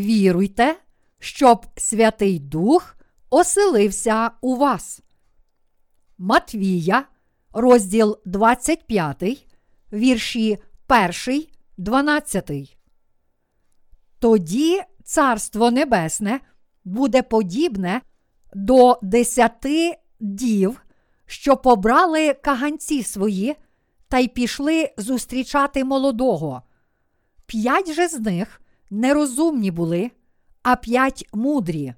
віруйте, щоб Святий Дух оселився у вас. Матвія, розділ 25, вірші 1, 12. Тоді Царство Небесне буде подібне до десяти дів, що побрали каганці свої та й пішли зустрічати молодого. П'ять же з них нерозумні були, а п'ять мудрі.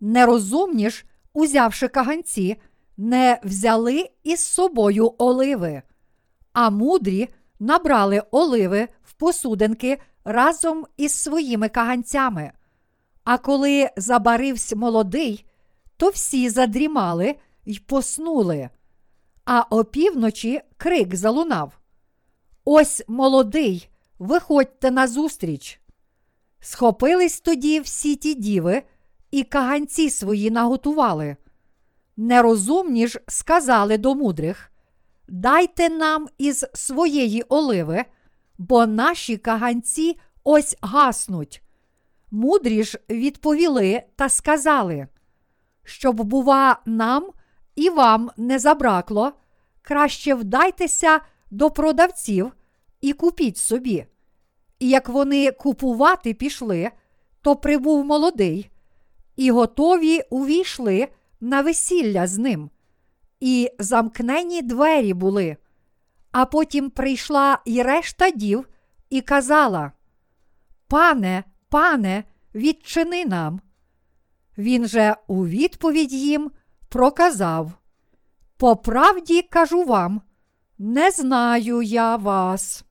Нерозумні ж, узявши каганці, не взяли із собою оливи, а мудрі набрали оливи в посудинки разом із своїми каганцями. А коли забарився молодий, то всі задрімали й поснули. А опівночі крик залунав: Ось молодий, виходьте назустріч. Схопились тоді всі ті діви і каганці свої наготували. Нерозумні ж сказали до мудрих: Дайте нам із своєї оливи, бо наші каганці ось гаснуть. Мудрі ж відповіли та сказали, щоб, бува, нам і вам не забракло, краще вдайтеся до продавців і купіть собі. І як вони купувати пішли, то прибув молодий, і готові увійшли на весілля з ним, і замкнені двері були. А потім прийшла й решта дів і казала: Пане, пане, відчини нам. Він же у відповідь їм проказав: По правді кажу вам, не знаю я вас.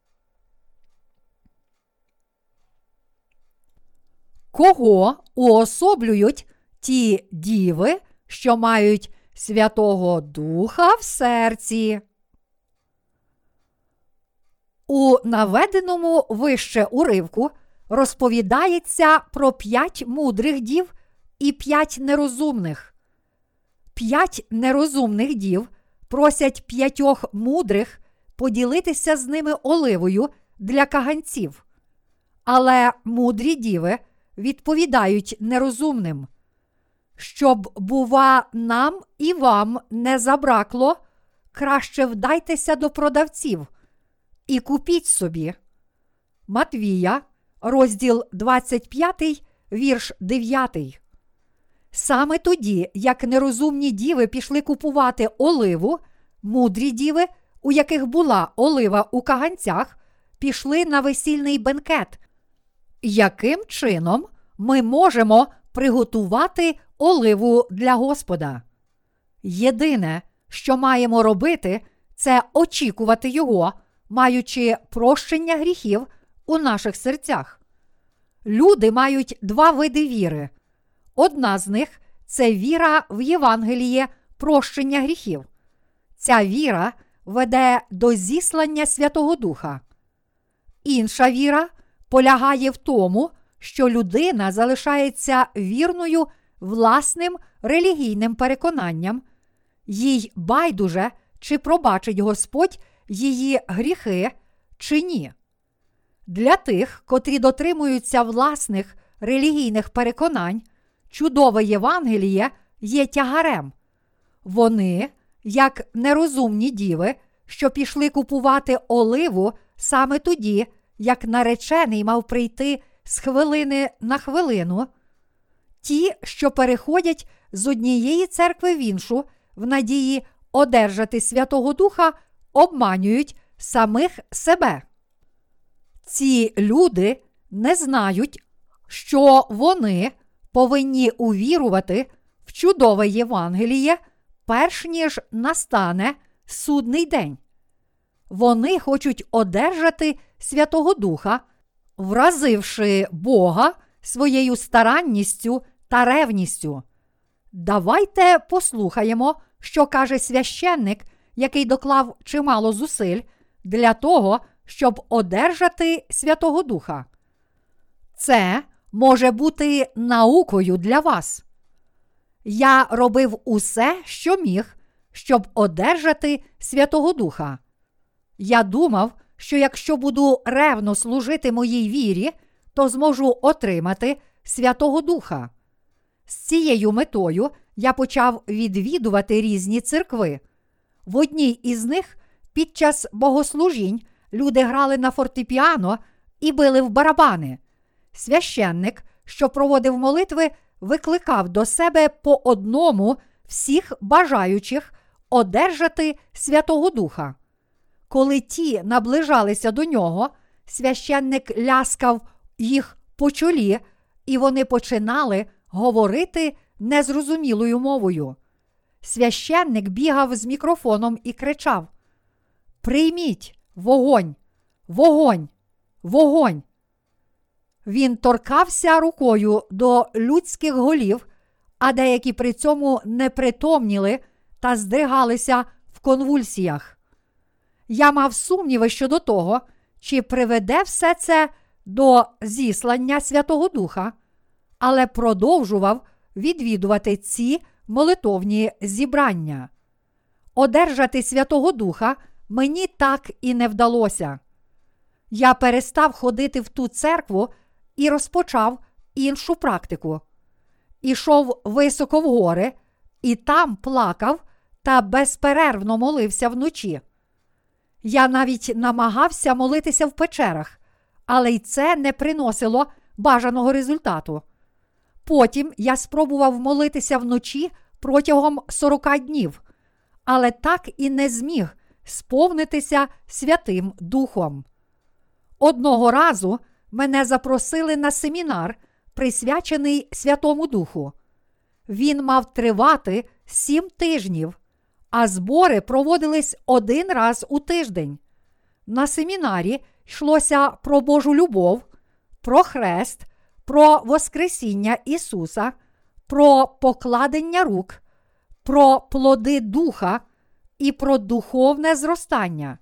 Кого уособлюють ті діви, що мають Святого Духа в серці? У наведеному вище уривку розповідається про п'ять мудрих дів і п'ять нерозумних. П'ять нерозумних дів просять п'ятьох мудрих поділитися з ними оливою для каганців. Але мудрі діви відповідають нерозумним. Щоб, бува, нам і вам не забракло, краще вдайтеся до продавців і купіть собі. Матвія, розділ 25, вірш 9. Саме тоді, як нерозумні діви пішли купувати оливу, мудрі діви, у яких була олива у каганцях, пішли на весільний бенкет. Яким чином ми можемо приготувати оливу для Господа? Єдине, що маємо робити, це очікувати Його, маючи прощення гріхів у наших серцях. Люди мають два види віри. Одна з них це віра в Євангеліє прощення гріхів. Ця віра веде до зіслання Святого Духа. Інша віра полягає в тому, що людина залишається вірною власним релігійним переконанням, їй байдуже, чи пробачить Господь її гріхи чи ні. Для тих, котрі дотримуються власних релігійних переконань, чудове Євангеліє є тягарем. Вони, як нерозумні діви, що пішли купувати оливу саме тоді, як наречений мав прийти з хвилини на хвилину, ті, що переходять з однієї церкви в іншу, в надії одержати Святого Духа, обманюють самих себе. Ці люди не знають, що вони повинні увірувати в чудове Євангеліє, перш ніж настане судний день. Вони хочуть одержати Святого Духа, вразивши Бога своєю старанністю та ревністю. Давайте послухаємо, що каже священник, який доклав чимало зусиль для того, щоб одержати Святого Духа. Це може бути наукою для вас. Я робив усе, що міг, щоб одержати Святого Духа. Я думав, що якщо буду ревно служити моїй вірі, то зможу отримати Святого Духа. З цією метою я почав відвідувати різні церкви. В одній із них під час богослужінь люди грали на фортепіано і били в барабани. Священник, що проводив молитви, викликав до себе по одному всіх бажаючих одержати Святого Духа. Коли ті наближалися до нього, священник ляскав їх по чолі, і вони починали говорити незрозумілою мовою. Священник бігав з мікрофоном і кричав: Прийміть вогонь, вогонь, вогонь. Він торкався рукою до людських голів, а деякі при цьому не притомніли та здригалися в конвульсіях. Я мав сумніви щодо того, чи приведе все це до зіслання Святого Духа, але продовжував відвідувати ці молитовні зібрання. Одержати Святого Духа мені так і не вдалося. Я перестав ходити в ту церкву і розпочав іншу практику. Ішов високо в гори, і там плакав та безперервно молився вночі. Я навіть намагався молитися в печерах, але й це не приносило бажаного результату. Потім я спробував молитися вночі протягом 40 днів, але так і не зміг сповнитися Святим Духом. Одного разу мене запросили на семінар, присвячений Святому Духу. Він мав тривати сім тижнів, а збори проводились один раз у тиждень. На семінарі йшлося про Божу любов, про хрест, про Воскресіння Ісуса, про покладення рук, про плоди Духа і про духовне зростання.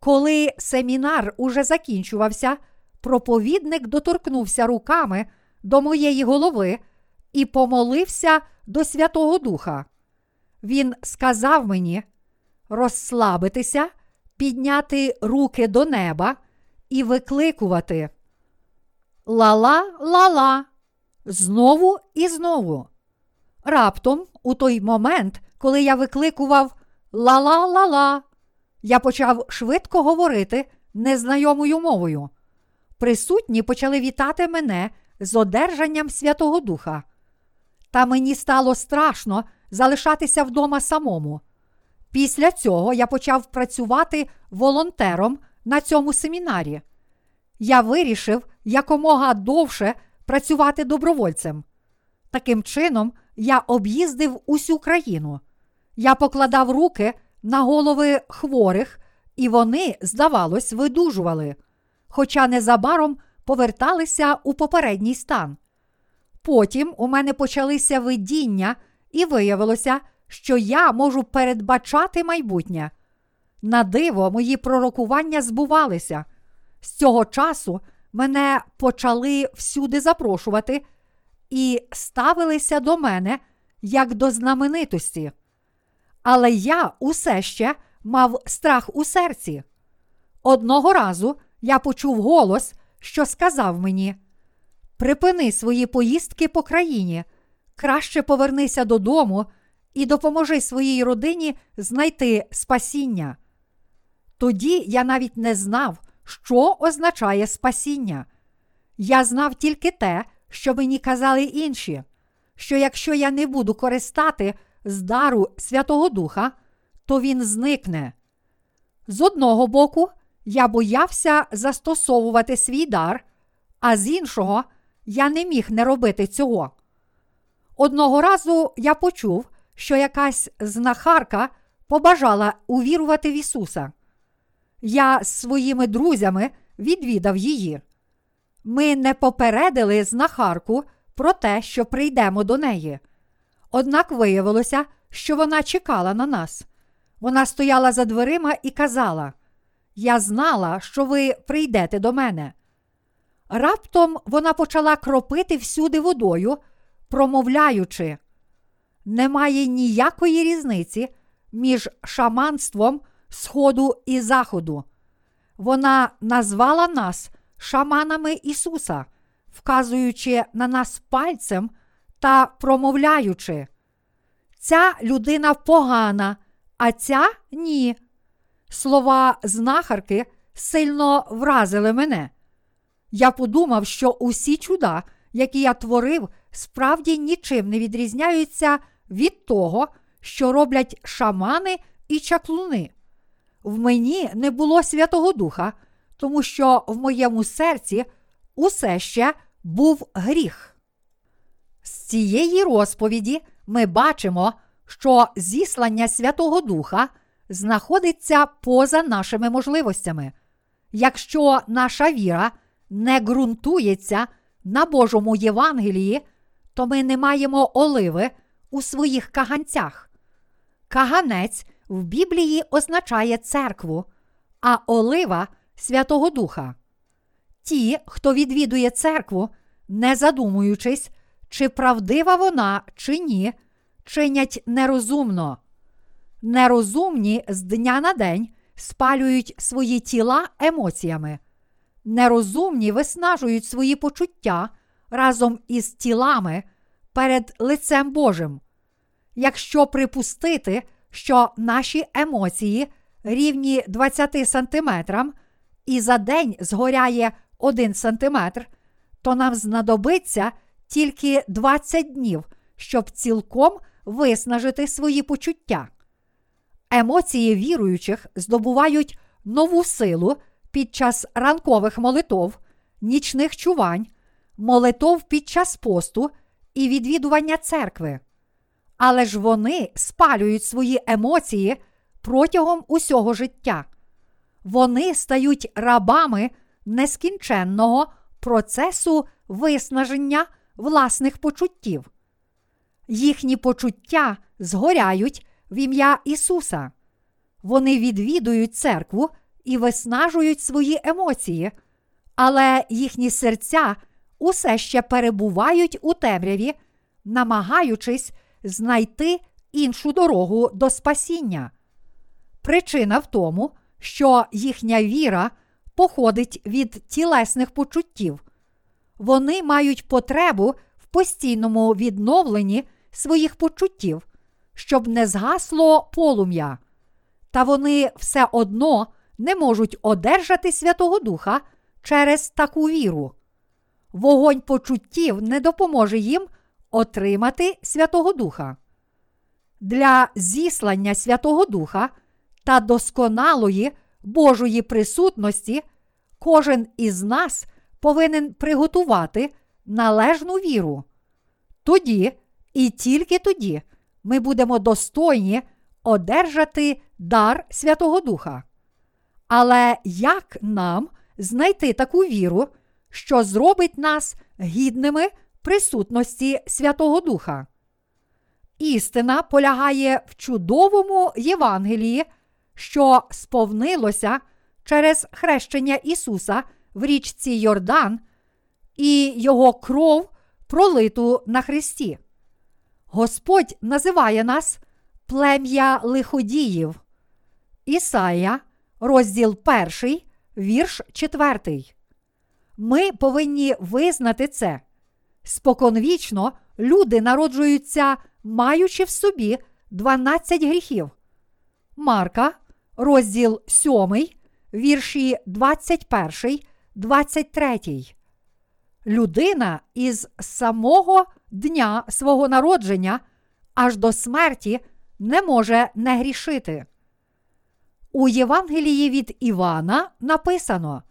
Коли семінар уже закінчувався, проповідник доторкнувся руками до моєї голови і помолився до Святого Духа. Він сказав мені розслабитися, підняти руки до неба і викликувати Ла-ла, ла-ла, знову і знову. Раптом, у той момент, коли я викликував ла-ла-ла-ла, я почав швидко говорити незнайомою мовою. Присутні почали вітати мене з одержанням Святого Духа. Та мені стало страшно залишатися вдома самому. Після цього я почав працювати волонтером на цьому семінарі. Я вирішив якомога довше працювати добровольцем. Таким чином, я об'їздив усю країну. Я покладав руки на голови хворих, і вони, здавалось, видужували, хоча незабаром поверталися у попередній стан. Потім у мене почалися видіння, і виявилося, що я можу передбачати майбутнє. На диво, мої пророкування збувалися. З цього часу мене почали всюди запрошувати і ставилися до мене як до знаменитості. Але я усе ще мав страх у серці. Одного разу я почув голос, що сказав мені: Припини свої поїздки по країні, краще повернися додому і допоможи своїй родині знайти спасіння. Тоді я навіть не знав, що означає спасіння. Я знав тільки те, що мені казали інші, що якщо я не буду користати з дару Святого Духа, то він зникне. З одного боку, я боявся застосовувати свій дар, а з іншого, я не міг не робити цього. Одного разу я почув, що якась знахарка побажала увірувати в Ісуса. Я з своїми друзями відвідав її. Ми не попередили знахарку про те, що прийдемо до неї. Однак виявилося, що вона чекала на нас. Вона стояла за дверима і казала: Я знала, що ви прийдете до мене. Раптом вона почала кропити всюди водою, промовляючи: немає ніякої різниці між шаманством Сходу і Заходу. Вона назвала нас шаманами Ісуса, вказуючи на нас пальцем та промовляючи. Ця людина погана, а ця ні. Слова знахарки сильно вразили мене. Я подумав, що усі чуда, які я творив, справді нічим не відрізняються від того, що роблять шамани і чаклуни. В мені не було Святого Духа, тому що в моєму серці усе ще був гріх. З цієї розповіді ми бачимо, що зіслання Святого Духа знаходиться поза нашими можливостями. Якщо наша віра не ґрунтується на Божому Євангелії, то ми не маємо оливи у своїх каганцях. Каганець в Біблії означає церкву, а олива Святого Духа. Ті, хто відвідує церкву, не задумуючись, чи правдива вона, чи ні, чинять нерозумно. Нерозумні з дня на день спалюють свої тіла емоціями. Нерозумні виснажують свої почуття разом із тілами перед лицем Божим. Якщо припустити, що наші емоції рівні 20 сантиметрам і за день згоряє 1 сантиметр, то нам знадобиться тільки 20 днів, щоб цілком виснажити свої почуття. Емоції віруючих здобувають нову силу під час ранкових молитов, нічних чувань, молитов під час посту і відвідування церкви. Але ж вони спалюють свої емоції протягом усього життя. Вони стають рабами нескінченного процесу виснаження власних почуттів. Їхні почуття згоряють в ім'я Ісуса. Вони відвідують церкву і виснажують свої емоції, але їхні серця усе ще перебувають у темряві, намагаючись знайти іншу дорогу до спасіння. Причина в тому, що їхня віра походить від тілесних почуттів. Вони мають потребу в постійному відновленні своїх почуттів, щоб не згасло полум'я. Та вони все одно не можуть одержати Святого Духа через таку віру. Вогонь почуттів не допоможе їм отримати Святого Духа. Для зіслання Святого Духа та досконалої Божої присутності кожен із нас повинен приготувати належну віру. Тоді і тільки тоді ми будемо достойні одержати дар Святого Духа. Але як нам знайти таку віру, що зробить нас гідними присутності Святого Духа? Істина полягає в чудовому Євангелії, що сповнилося через хрещення Ісуса в річці Йордан і Його кров пролиту на Христі. Господь називає нас плем'я лиходіїв. Ісая, розділ 1, вірш 4. Ми повинні визнати це. Споконвічно люди народжуються, маючи в собі 12 гріхів. Марка, розділ 7, вірші 21, 23. Людина із самого дня свого народження аж до смерті не може не грішити. У Євангелії від Івана написано: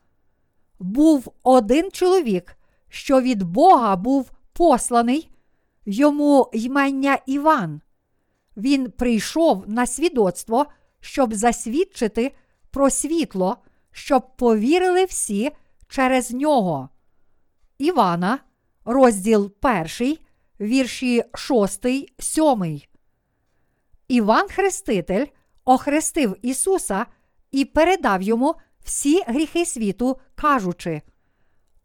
був один чоловік, що від Бога був посланий, йому ймення Іван. Він прийшов на свідоцтво, щоб засвідчити про світло, щоб повірили всі через нього. Івана, розділ 1, вірші 6, 7. Іван Хреститель охрестив Ісуса і передав йому всі гріхи світу, кажучи: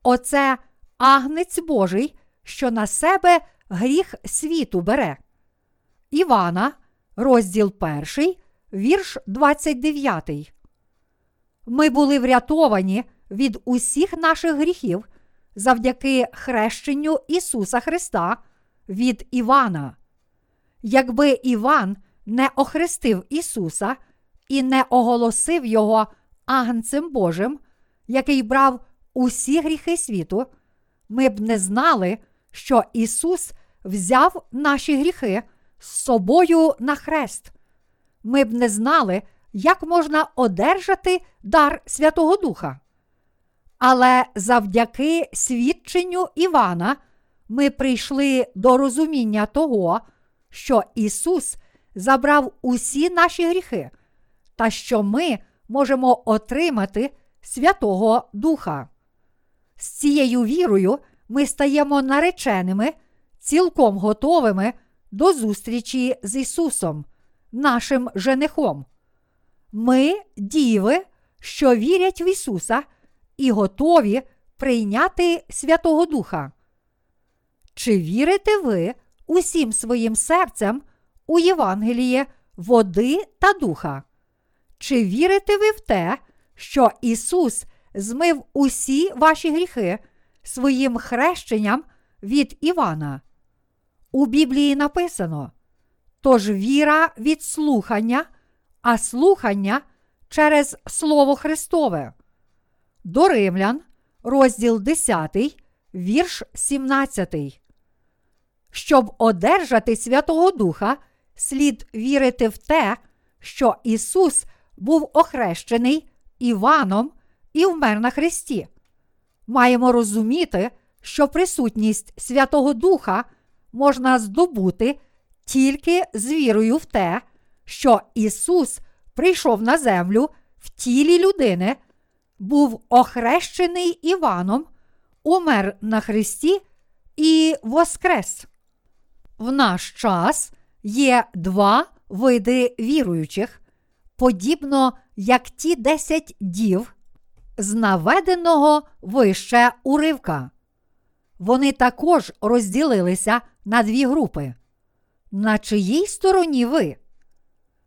Оце агнець Божий, що на себе гріх світу бере. Івана, розділ 1, вірш 29. Ми були врятовані від усіх наших гріхів завдяки хрещенню Ісуса Христа від Івана. Якби Іван не охрестив Ісуса і не оголосив Його агнцем Божим, який брав усі гріхи світу, ми б не знали, що Ісус взяв наші гріхи з собою на хрест. Ми б не знали, як можна одержати дар Святого Духа. Але завдяки свідченню Івана ми прийшли до розуміння того, що Ісус забрав усі наші гріхи, та що ми можемо отримати Святого Духа. З цією вірою ми стаємо нареченими, цілком готовими до зустрічі з Ісусом, нашим женихом. Ми діви, що вірять в Ісуса і готові прийняти Святого Духа. Чи вірите ви усім своїм серцем у Євангеліє води та духа? Чи вірите ви в те, що Ісус змив усі ваші гріхи своїм хрещенням від Івана? У Біблії написано: тож віра від слухання, а слухання через Слово Христове. До Римлян, розділ 10, вірш 17. Щоб одержати Святого Духа, слід вірити в те, що Ісус був охрещений Іваном і вмер на Христі. Маємо розуміти, що присутність Святого Духа можна здобути тільки з вірою в те, що Ісус прийшов на землю в тілі людини, був охрещений Іваном, умер на Христі і воскрес. В наш час є два види віруючих, подібно як ті десять дів з наведеного вище уривка. Вони також розділилися на дві групи. На чиїй стороні ви?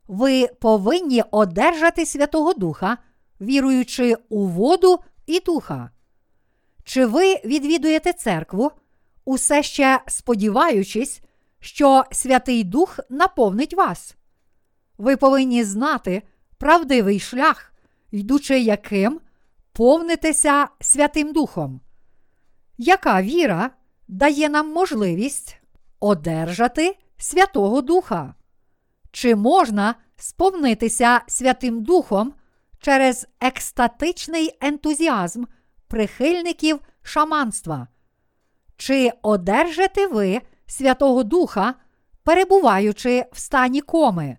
Ви повинні одержати Святого Духа, віруючи у воду і духа. Чи ви відвідуєте церкву, усе ще сподіваючись, що Святий Дух наповнить вас? Ви повинні знати правдивий шлях, йдучи яким повнитеся Святим Духом. Яка віра дає нам можливість одержати Святого Духа? Чи можна сповнитися Святим Духом через екстатичний ентузіазм прихильників шаманства? Чи одержите ви Святого Духа, перебуваючи в стані коми?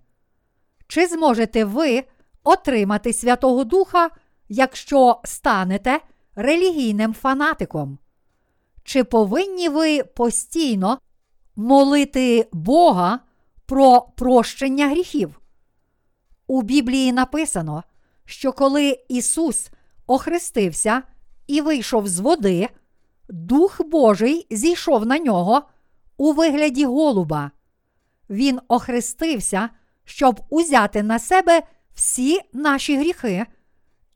Чи зможете ви отримати Святого Духа, якщо станете релігійним фанатиком? Чи повинні ви постійно молити Бога про прощення гріхів? У Біблії написано, що коли Ісус охрестився і вийшов з води, Дух Божий зійшов на нього у вигляді голуба. Він охрестився, щоб узяти на себе всі наші гріхи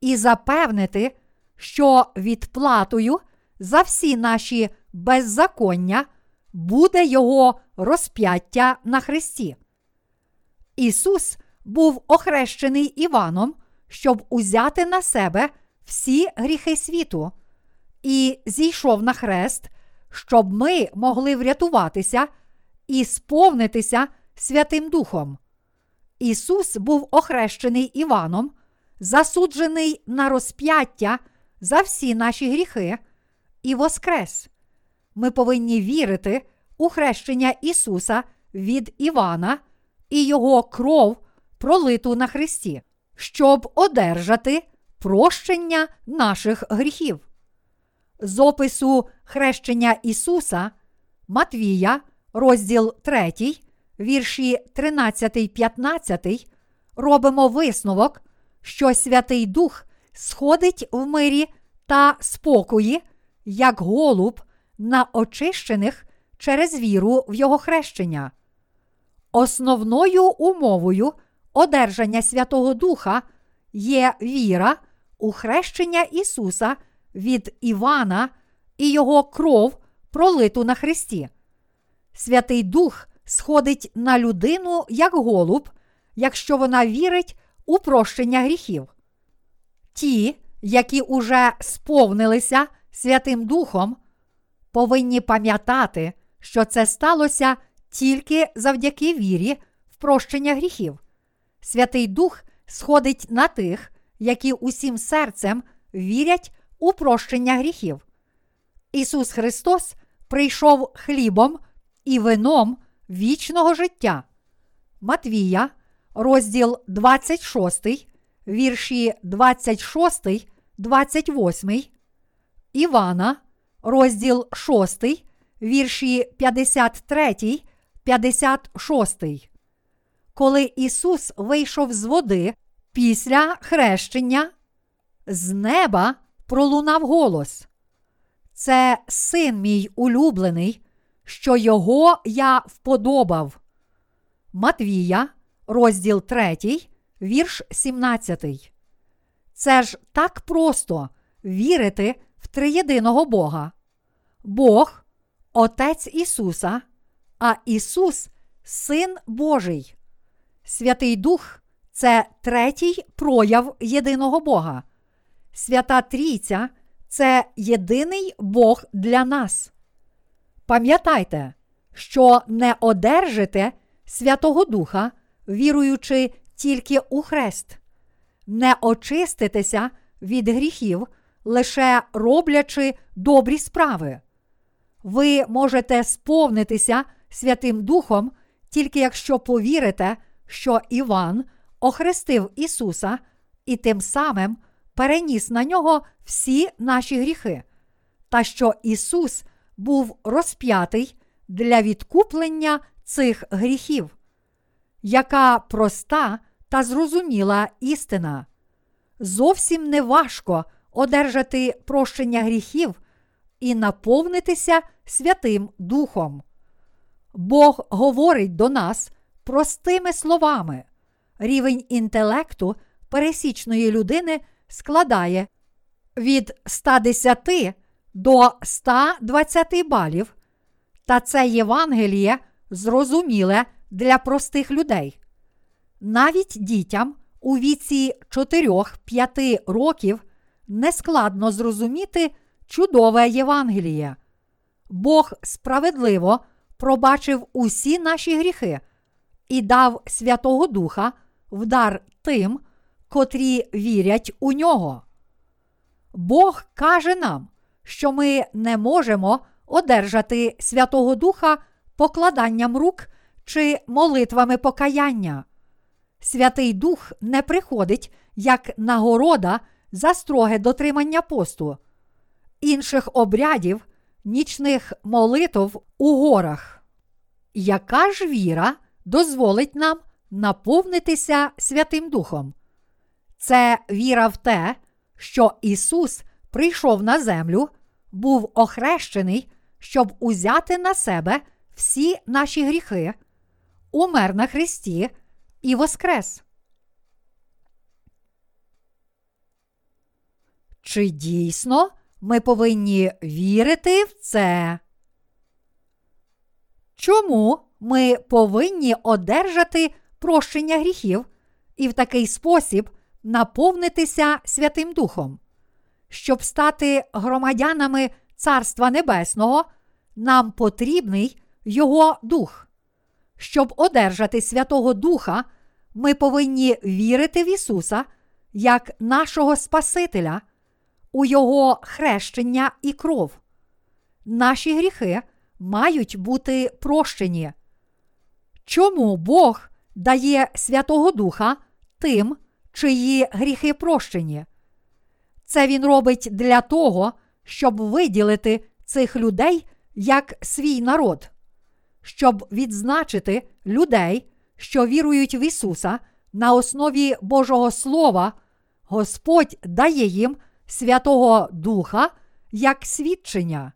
і запевнити, що відплатою за всі наші беззаконня буде Його розп'яття на Христі. Ісус був охрещений Іваном, щоб узяти на себе всі гріхи світу, і зійшов на хрест, щоб ми могли врятуватися і сповнитися Святим Духом. Ісус був охрещений Іваном, засуджений на розп'яття за всі наші гріхи, і воскрес. Ми повинні вірити у хрещення Ісуса від Івана і Його кров, пролиту на Христі, щоб одержати прощення наших гріхів. З опису хрещення Ісуса Матвія, розділ 3, вірші 13, 15, робимо висновок, що Святий Дух сходить в мирі та спокої, як голуб на очищених через віру в Його хрещення. Основною умовою одержання Святого Духа є віра у хрещення Ісуса від Івана і Його кров, пролиту на Христі. Святий Дух сходить на людину як голуб, якщо вона вірить у прощення гріхів. Ті, які уже сповнилися Святим Духом, повинні пам'ятати, що це сталося тільки завдяки вірі в прощення гріхів. Святий Дух сходить на тих, які усім серцем вірять у прощення гріхів. Ісус Христос прийшов хлібом і вином вічного життя. Матвія, розділ 26, вірші 26, 28, Івана, розділ 6, вірші 53, 56. Коли Ісус вийшов з води після хрещення, з неба пролунав голос. Це син мій улюблений, що його я вподобав. Матвія, розділ 3, вірш 17. Це ж так просто вірити в триєдиного Бога. Бог, Отець Ісуса, а Ісус Син Божий. Святий Дух це третій прояв єдиного Бога. Свята Трійця це єдиний Бог для нас. Пам'ятайте, що не одержите Святого Духа, віруючи тільки у хрест, не очиститеся від гріхів, лише роблячи добрі справи. Ви можете сповнитися Святим Духом, тільки якщо повірите, що Іван охрестив Ісуса і тим самим переніс на нього всі наші гріхи, та що Ісус був розп'ятий для відкуплення цих гріхів. Яка проста та зрозуміла істина. Зовсім не важко одержати прощення гріхів і наповнитися Святим Духом. Бог говорить до нас простими словами. Рівень інтелекту пересічної людини складає від 110 до 120 балів, та це Євангеліє зрозуміле для простих людей. Навіть дітям у віці 4-5 років нескладно зрозуміти чудове Євангеліє. Бог справедливо пробачив усі наші гріхи і дав Святого Духа в дар тим, котрі вірять у нього. Бог каже нам, що ми не можемо одержати Святого Духа покладанням рук чи молитвами покаяння. Святий Дух не приходить як нагорода за строге дотримання посту, інших обрядів, нічних молитв у горах. Яка ж віра дозволить нам наповнитися Святим Духом? Це віра в те, що Ісус прийшов на землю, був охрещений, щоб узяти на себе всі наші гріхи, умер на Христі і воскрес. Чи дійсно ми повинні вірити в це? Чому ми повинні одержати прощення гріхів і в такий спосіб наповнитися Святим Духом? Щоб стати громадянами Царства Небесного, нам потрібний Його Дух. Щоб одержати Святого Духа, ми повинні вірити в Ісуса як нашого Спасителя, у Його хрещення і кров. Наші гріхи мають бути прощені. Чому Бог дає Святого Духа тим, чиї гріхи прощені? Це Він робить для того, щоб виділити цих людей як свій народ щоб відзначити людей, що вірують в Ісуса на основі Божого Слова, Господь дає їм Святого Духа як свідчення.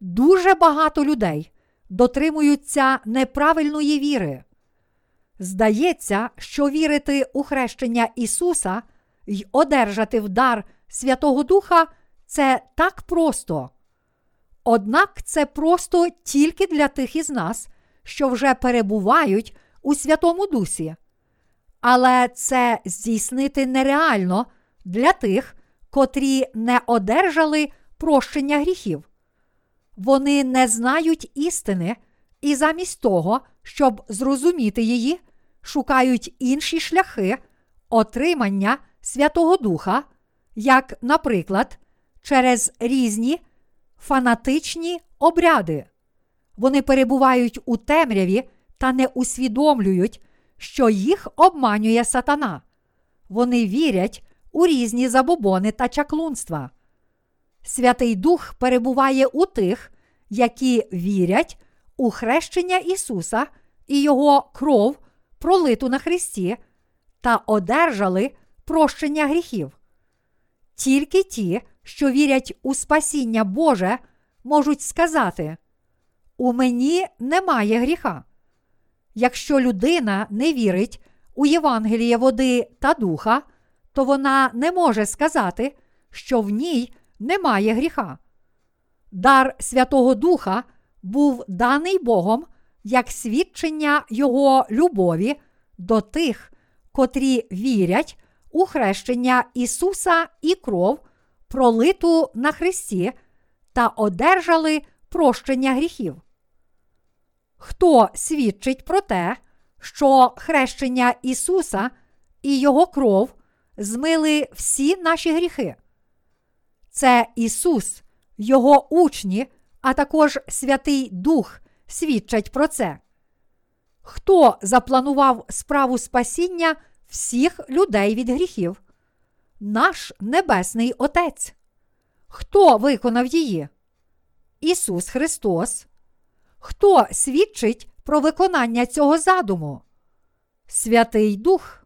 Дуже багато людей дотримуються неправильної віри. Здається, що вірити у хрещення Ісуса й одержати в дар Святого Духа це так просто. Однак це просто тільки для тих із нас, що вже перебувають у Святому Дусі. Але це здійснити нереально для тих, котрі не одержали прощення гріхів. Вони не знають істини і замість того, щоб зрозуміти її, шукають інші шляхи отримання Святого Духа, як, наприклад, через різні фанатичні обряди. Вони перебувають у темряві та не усвідомлюють, що їх обманює сатана. Вони вірять у різні забобони та чаклунства. Святий Дух перебуває у тих, які вірять у хрещення Ісуса і Його кров, пролиту на Христі, та одержали прощення гріхів. Тільки ті, що вірять у спасіння Боже, можуть сказати: У мені немає гріха. Якщо людина не вірить у Євангеліє води та духа, то вона не може сказати, що в ній немає гріха. Дар Святого Духа був даний Богом як свідчення Його любові до тих, котрі вірять у хрещення Ісуса і кров, пролиту на Христі, та одержали прощення гріхів. Хто свідчить про те, що хрещення Ісуса і Його кров змили всі наші гріхи? Це Ісус, Його учні, а також Святий Дух свідчать про це. Хто запланував справу спасіння всіх людей від гріхів? Наш Небесний Отець. Хто виконав її? Ісус Христос. Хто свідчить про виконання цього задуму? Святий Дух.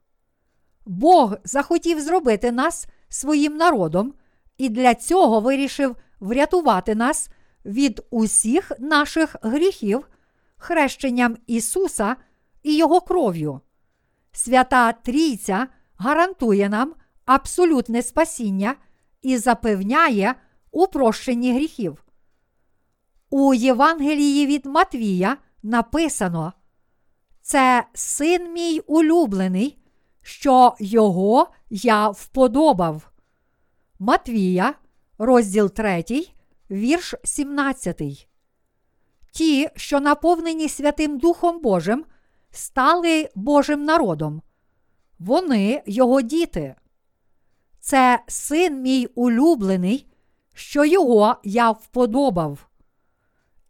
Бог захотів зробити нас своїм народом і для цього вирішив врятувати нас від усіх наших гріхів, хрещенням Ісуса і Його кров'ю. Свята Трійця гарантує нам абсолютне спасіння і запевняє у гріхів. У Євангелії від Матвія написано: Це син мій улюблений, що його я вподобав. Матвія, розділ 3, вірш 17. Ті, що наповнені Святим Духом Божим, стали Божим народом. Вони його діти. Це син мій улюблений, що його я вподобав.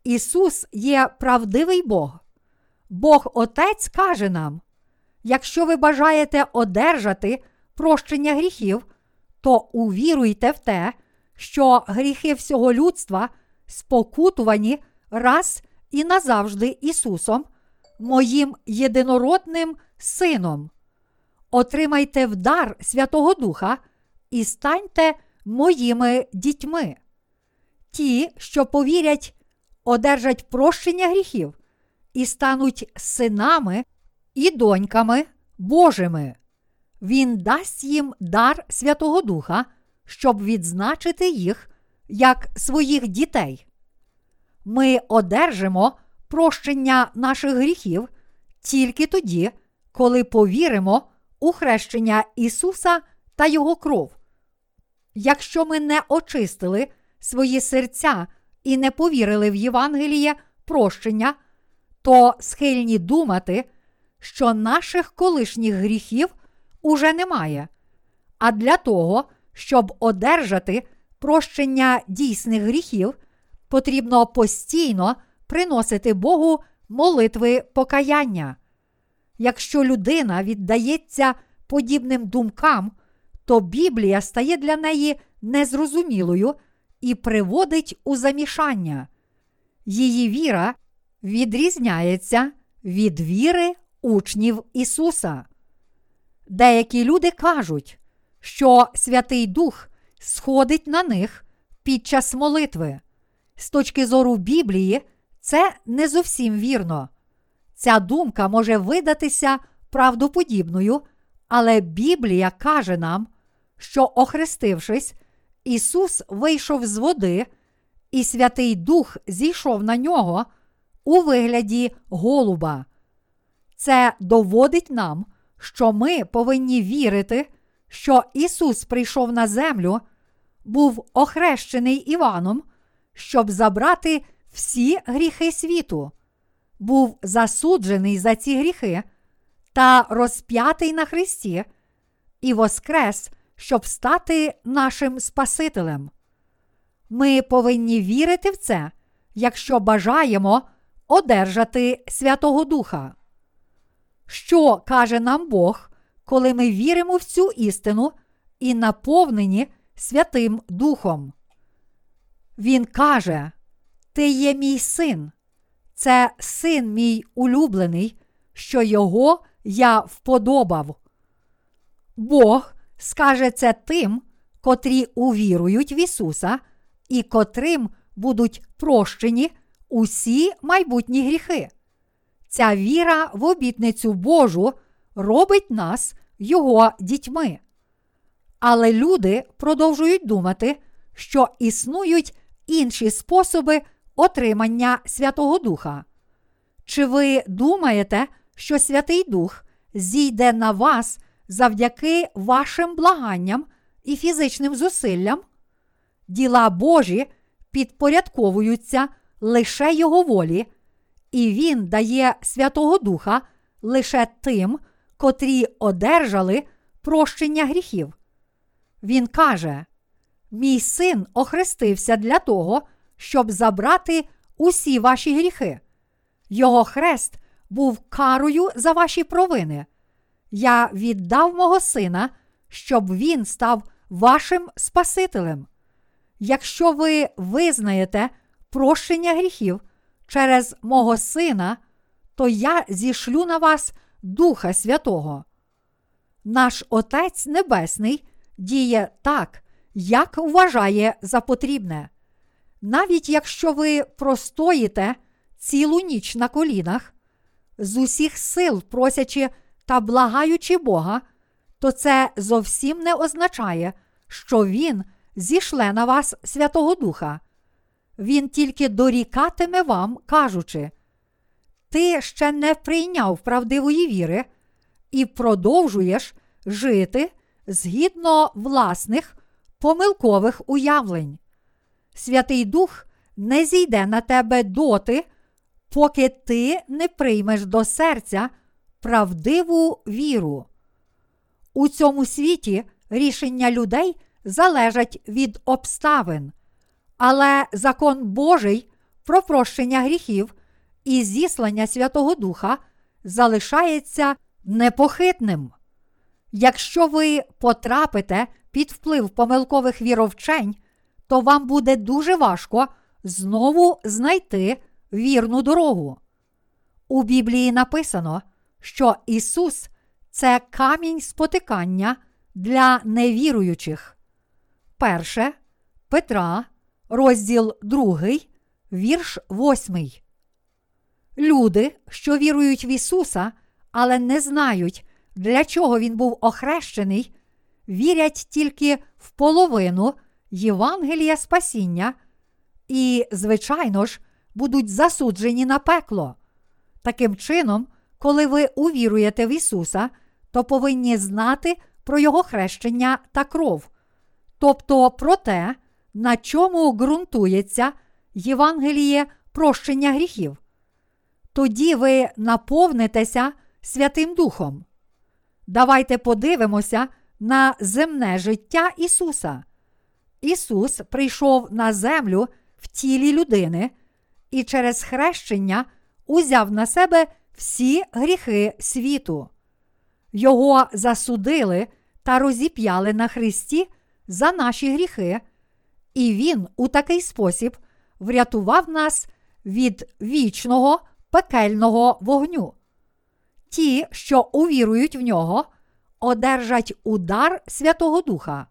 Ісус є правдивий Бог. Бог Отець каже нам: якщо ви бажаєте одержати прощення гріхів, то увіруйте в те, що гріхи всього людства спокутувані раз і назавжди Ісусом, моїм єдинородним Сином. Отримайте вдар Святого Духа і станьте моїми дітьми. Ті, що повірять, одержать прощення гріхів і стануть синами і доньками Божими. Він дасть їм дар Святого Духа, щоб відзначити їх як своїх дітей. Ми одержимо прощення наших гріхів тільки тоді, коли повіримо у хрещення Ісуса та Його кров. Якщо ми не очистили свої серця і не повірили в Євангеліє прощення, то схильні думати, що наших колишніх гріхів уже немає. А для того, щоб одержати прощення дійсних гріхів, потрібно постійно приносити Богу молитви покаяння. Якщо людина віддається подібним думкам, то Біблія стає для неї незрозумілою і приводить у замішання. Її віра відрізняється від віри учнів Ісуса. Деякі люди кажуть, що Святий Дух сходить на них під час молитви. З точки зору Біблії, це не зовсім вірно. Ця думка може видатися правдоподібною, але Біблія каже нам, що, охрестившись, Ісус вийшов з води і Святий Дух зійшов на нього у вигляді голуба. Це доводить нам, що ми повинні вірити, що Ісус прийшов на землю, був охрещений Іваном, щоб забрати всі гріхи світу, був засуджений за ці гріхи та розп'ятий на Христі і воскрес, щоб стати нашим Спасителем. Ми повинні вірити в це, якщо бажаємо одержати Святого Духа. Що каже нам Бог, коли ми віримо в цю істину і наповнені Святим Духом? Він каже: Ти є мій син, це син мій улюблений, що його я вподобав. Бог скаже це тим, котрі увірують в Ісуса і котрим будуть прощені усі майбутні гріхи. Ця віра в обітницю Божу робить нас Його дітьми. Але люди продовжують думати, що існують інші способи отримання Святого Духа. Чи ви думаєте, що Святий Дух зійде на вас завдяки вашим благанням і фізичним зусиллям? Діла Божі підпорядковуються лише Його волі, і Він дає Святого Духа лише тим, котрі одержали прощення гріхів. Він каже: Мій син охрестився для того, щоб забрати усі ваші гріхи. Його хрест був карою за ваші провини. Я віддав мого сина, щоб він став вашим Спасителем. Якщо ви визнаєте прощення гріхів через мого сина, то я зішлю на вас Духа Святого. Наш Отець Небесний діє так, як вважає за потрібне. Навіть якщо ви простоїте цілу ніч на колінах, з усіх сил просячи та благаючи Бога, то це зовсім не означає, що Він зішле на вас Святого Духа. Він тільки дорікатиме вам, кажучи, ти ще не прийняв правдивої віри і продовжуєш жити згідно власних помилкових уявлень. Святий Дух не зійде на тебе доти, поки ти не приймеш до серця правдиву віру. У цьому світі рішення людей залежать від обставин, але закон Божий про прощення гріхів і зіслання Святого Духа залишається непохитним. Якщо ви потрапите під вплив помилкових віровчень, то вам буде дуже важко знову знайти вірну дорогу. У Біблії написано, що Ісус це камінь спотикання для невіруючих. Перше Петра, розділ 2, вірш 8. Люди, що вірують в Ісуса, але не знають, для чого Він був охрещений, вірять тільки в половину Євангелія Спасіння і, звичайно ж, будуть засуджені на пекло. Таким чином, коли ви увіруєте в Ісуса, то повинні знати про Його хрещення та кров, тобто про те, на чому ґрунтується Євангеліє прощення гріхів. Тоді ви наповнитеся Святим Духом. Давайте подивимося на земне життя Ісуса. Ісус прийшов на землю в тілі людини і через хрещення узяв на себе всі гріхи світу. Його засудили та розіп'яли на Христі за наші гріхи, і Він у такий спосіб врятував нас від вічного пекельного вогню. Ті, що увірують в нього, одержать удар Святого Духа.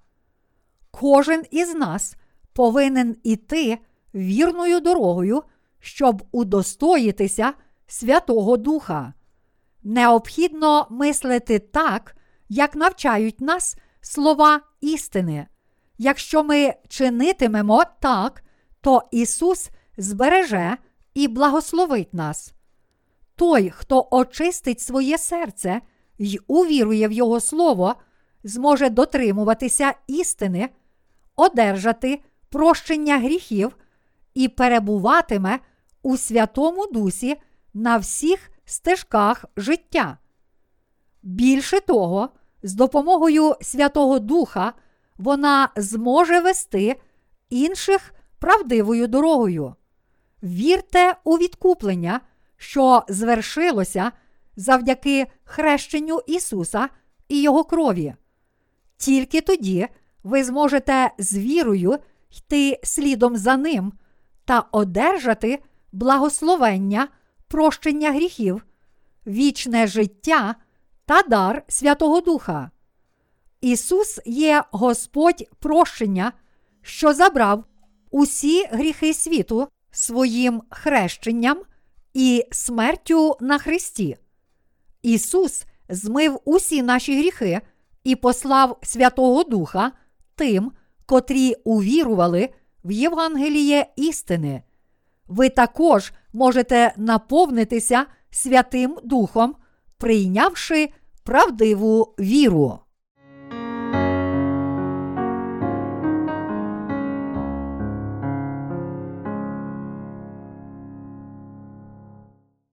Кожен із нас повинен іти вірною дорогою, щоб удостоїтися Святого Духа. Необхідно мислити так, як навчають нас слова істини. Якщо ми чинитимемо так, то Ісус збереже і благословить нас. Той, хто очистить своє серце й увірує в Його Слово, зможе дотримуватися істини, одержати прощення гріхів і перебуватиме у Святому Дусі на всіх стежках життя. Більше того, з допомогою Святого Духа вона зможе вести інших правдивою дорогою. Вірте у відкуплення, що звершилося завдяки хрещенню Ісуса і Його крові. Тільки тоді ви зможете з вірою йти слідом за ним та одержати благословення, прощення гріхів, вічне життя та дар Святого Духа. Ісус є Господь прощення, що забрав усі гріхи світу своїм хрещенням і смертю на Христі. Ісус змив усі наші гріхи і послав Святого Духа тим, котрі увірували в Євангеліє істини. Ви також можете наповнитися Святим Духом, прийнявши правдиву віру.